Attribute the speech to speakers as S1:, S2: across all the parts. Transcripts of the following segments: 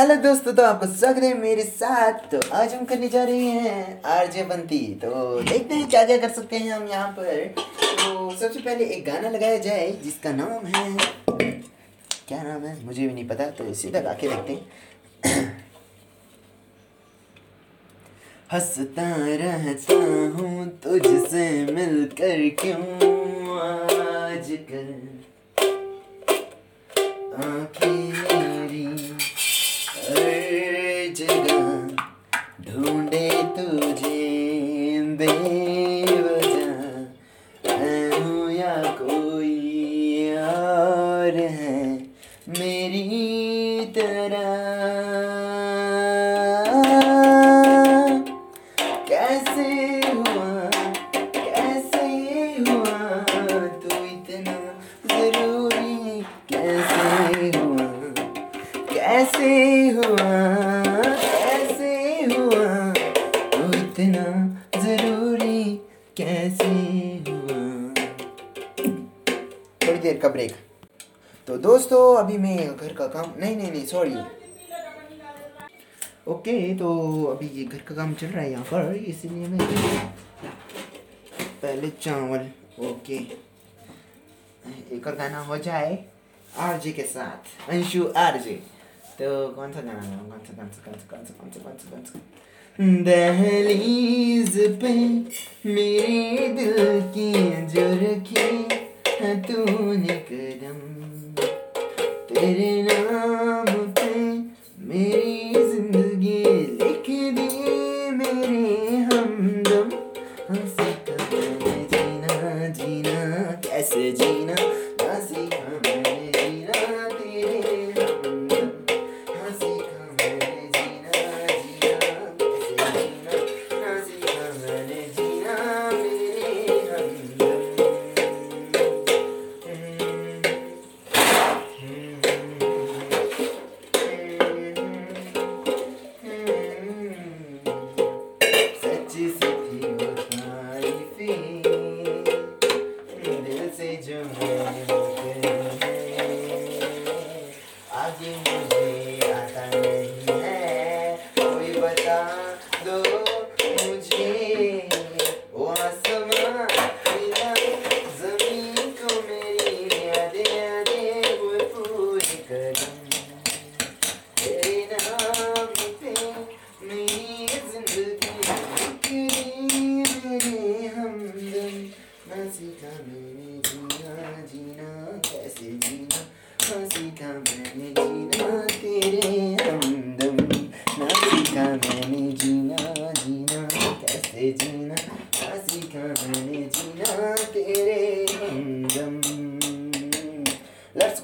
S1: Hello दोस्तों तो आपको स्वागत है मेरे साथ। तो आज हम करने जा रहे हैं आरजे बंती। तो देखते हैं क्या क्या कर सकते हैं हम यहाँ पर। तो सबसे पहले एक गाना लगाया जाए, जिसका नाम है क्या नाम है? मुझे भी नहीं पता तो सीधा गा के देखते हैं। हंसता रहता हूँ तुझसे मिलकर क्यों आजकल? कोई और है मेरी तरह। कैसे हुआ कैसे हुआ, तू इतना ज़रूरी कैसे हुआ कैसे हुआ कैसे हुआ, तू इतना ज़रूरी कैसे हुआ? देर का ब्रेक तो दोस्तों, अभी मैं घर का काम नहीं नहीं नहीं सॉरी ओके तो अभी ये घर का काम चल रहा है यहाँ पर, इसलिए मैं पहले चावल ओके एक और गाना हो जाए आरजे के साथ, अंशु आरजे तो कौन सा गाना गाऊं? कौन सा कौन सा कौन सा कौन सा कौन सा कौन सा कौन सा? दहलीज पे मेरे दिल की जो रखी। है तूने कदम तेरे नाम आगे मुझे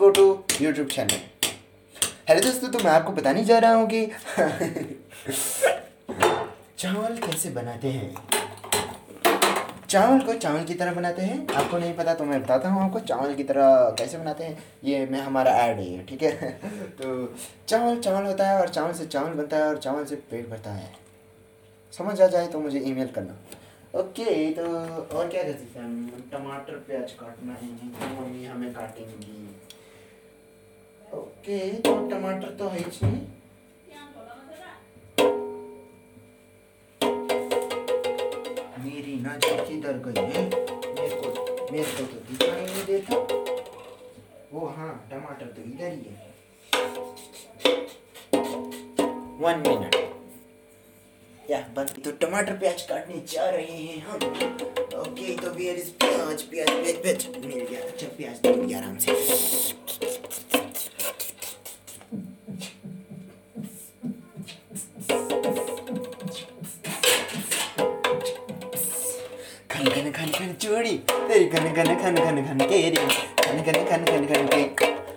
S1: go to YouTube channel hello दोस्तों तो मैं आपको बताने जा रहा हूँ कि चावल कैसे बनाते हैं? चावल को चावल की तरह बनाते हैं। आपको नहीं पता तो मैं बताता हूँ आपको चावल की तरह कैसे बनाते हैं। ये मैं हमारा ऐड है, ठीक है? तो चावल चावल होता है और चावल से चावल बनता है और चावल से पेट भरता है। समझ आ जाए तो मुझे ईमेल करना। ओके तो और क्या कर सकते हैं? टमाटर, प्याज काटना है, मम्मी हमें काटेंगी। ओके तो टमाटर तो है ही। मेरी नज़र किधर गई है। मेरे को मेरे को तो दिखाई नहीं देता। वो हाँ टमाटर तो इधर ही है। वन मिनट या बन तो टमाटर प्याज काटने जा रहे हैं हम। ओके तो इज़ प्याज? प्याज प्याज प्याज। मिल गया। अच्छा प्याज मिल गया आराम से। खन खन खन खन चूड़ी तेरी खन खन खन खन खन तेरी खन खन खन खन खन के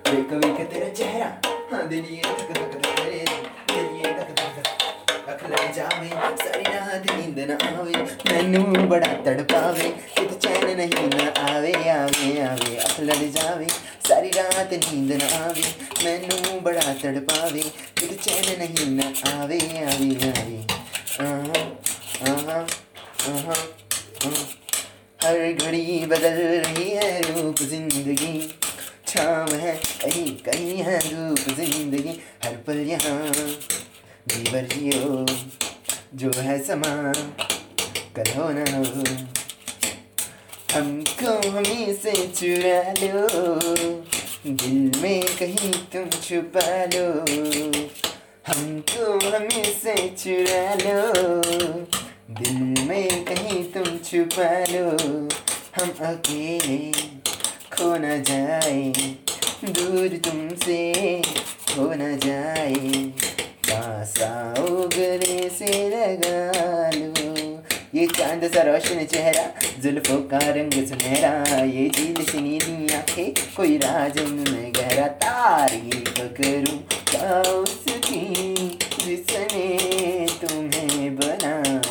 S1: वेक वेक तेरा चेहरा हाँ दिल ये धक धक धक तेरे दिल ये धक धक धक अख लग जावे सारी रात नींद न आवे मैनू बड़ा तड़पावे कित चैन नहीं न आवे आवे आवे अख लग जावे सारी रात नींद न आवे मैनू बड़ा तड़पावे कित चैन नहीं न आवे आवे आवे आहा आहा आहा हर घड़ी बदल रही है रूप ज़िंदगी। छाव है, कहीं कहीं है रूप ज़िंदगी। हर पल यहाँ पर जियो जो है समा। कल हो न हो। हमको हमें से चुरा लो। दिल में कहीं तुम छुपा लो। हमको हमें से चुरा लो। दिल में कहीं तुम छुपा लो, हम अकेले खो न जाए, दूर तुमसे हो न जाए। पास गले से लगा लो, ये चाँद सा रोशन चेहरा, जुल्फों का रंग सुनहरा, ये झील सी नीली आँखें, कोई राज में गहरा तारीफ़ पकड़ू क्या उसकी जिसने तुम्हें बनाया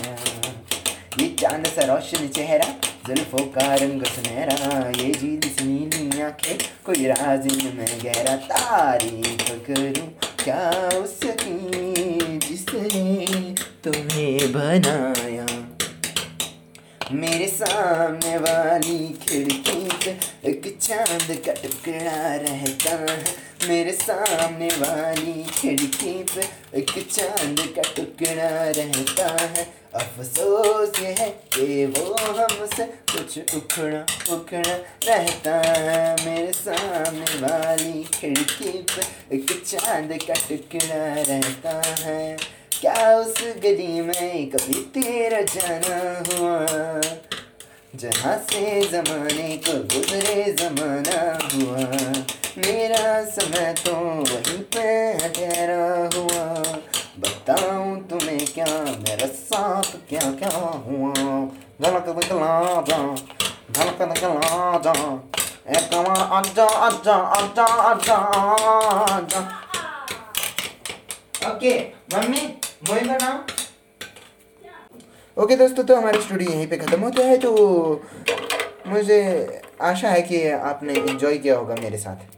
S1: ये चाँद सा रोशन चेहरा जुल्फों का रंग सुनहरा ये झील सी नीली आँखें कोई राज में गहरा तारीफ़ करूँ क्या उसकी जिसने तुम्हें बनाया मेरे सामने वाली खिड़की एक चाँद का टुकड़ा रहता है मेरे सामने वाली खिड़की पे एक चाँद का टुकड़ा रहता है। अफसोस ये है कि वो हमसे कुछ उखड़ा उखड़ा रहता है। मेरे सामने वाली खिड़की पे एक चाँद का टुकड़ा रहता है। क्या उस गली में कभी तेरा जाना हुआ? जहाँ से जमाने को गुजरे जमाना हुआ। मेरा समय तो वहीं पे ठहरा हुआ बताऊँ तुम्हें क्या, मेरे साथ क्या क्या हुआ? झलक दिखला जा झलक दिखला जा। एक बार आजा आजा आजा आजा आजा ओके, मम्मी वही बनाओ ओके दोस्तों तो हमारी स्टोरी यहीं पे ख़त्म होता है तो मुझे आशा है कि आपने एंजॉय किया होगा मेरे साथ।